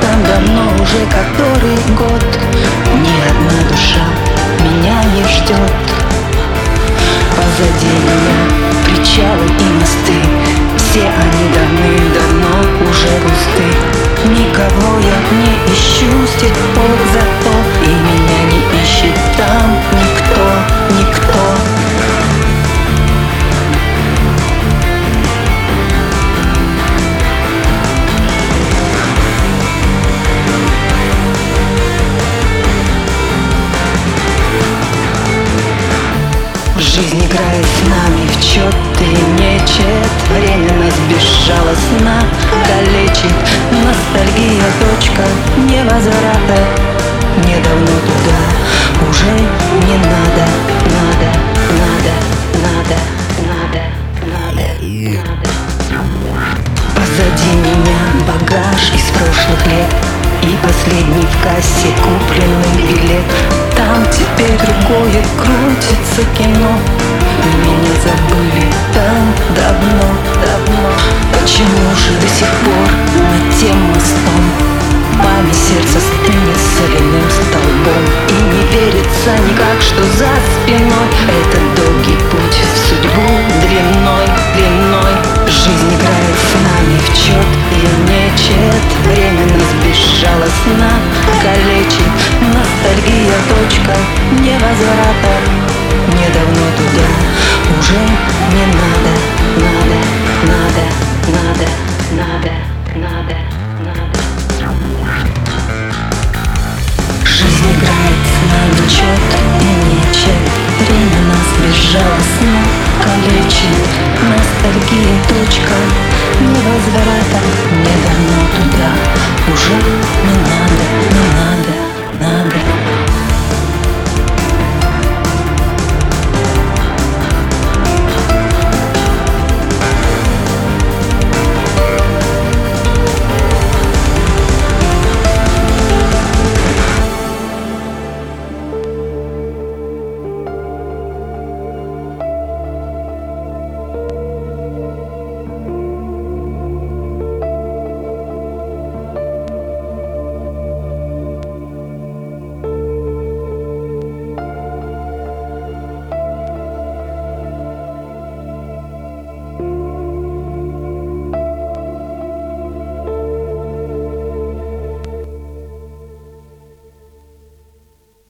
давно уже который год. Ни одна душа меня не ждет. Позади меня причалы и мосты. Все они давным-давно уже пусты. Никого я не ищу с тех пор зато Жизнь играет с нами в чет и нечет Время нас безжалостно калечит. Ностальгия точка невозврата. Мне давно туда. Уже не надо Надо, надо, надо, надо, надо, надо. Позади меня багаж из прошлых лет. И последний в кассе купленный билет другое крутится кино. Меня забыли там давно, давно. Почему же до сих пор над тем мостом Память сердца стынет соляным столбом. И не верится никак, что за спиной Этот долгий путь в судьбу длиной, длиной. Жизнь играет с нами в чет и нечет Время нас безжалостно калечит Ностальгия возврата Мне давно туда уже не надо Надо, надо, надо, надо, надо, надо. Жизнь играет на нечет и нечет Время нас безжалостно калечит. Ностальгия точка невозврата. Мне давно туда уже не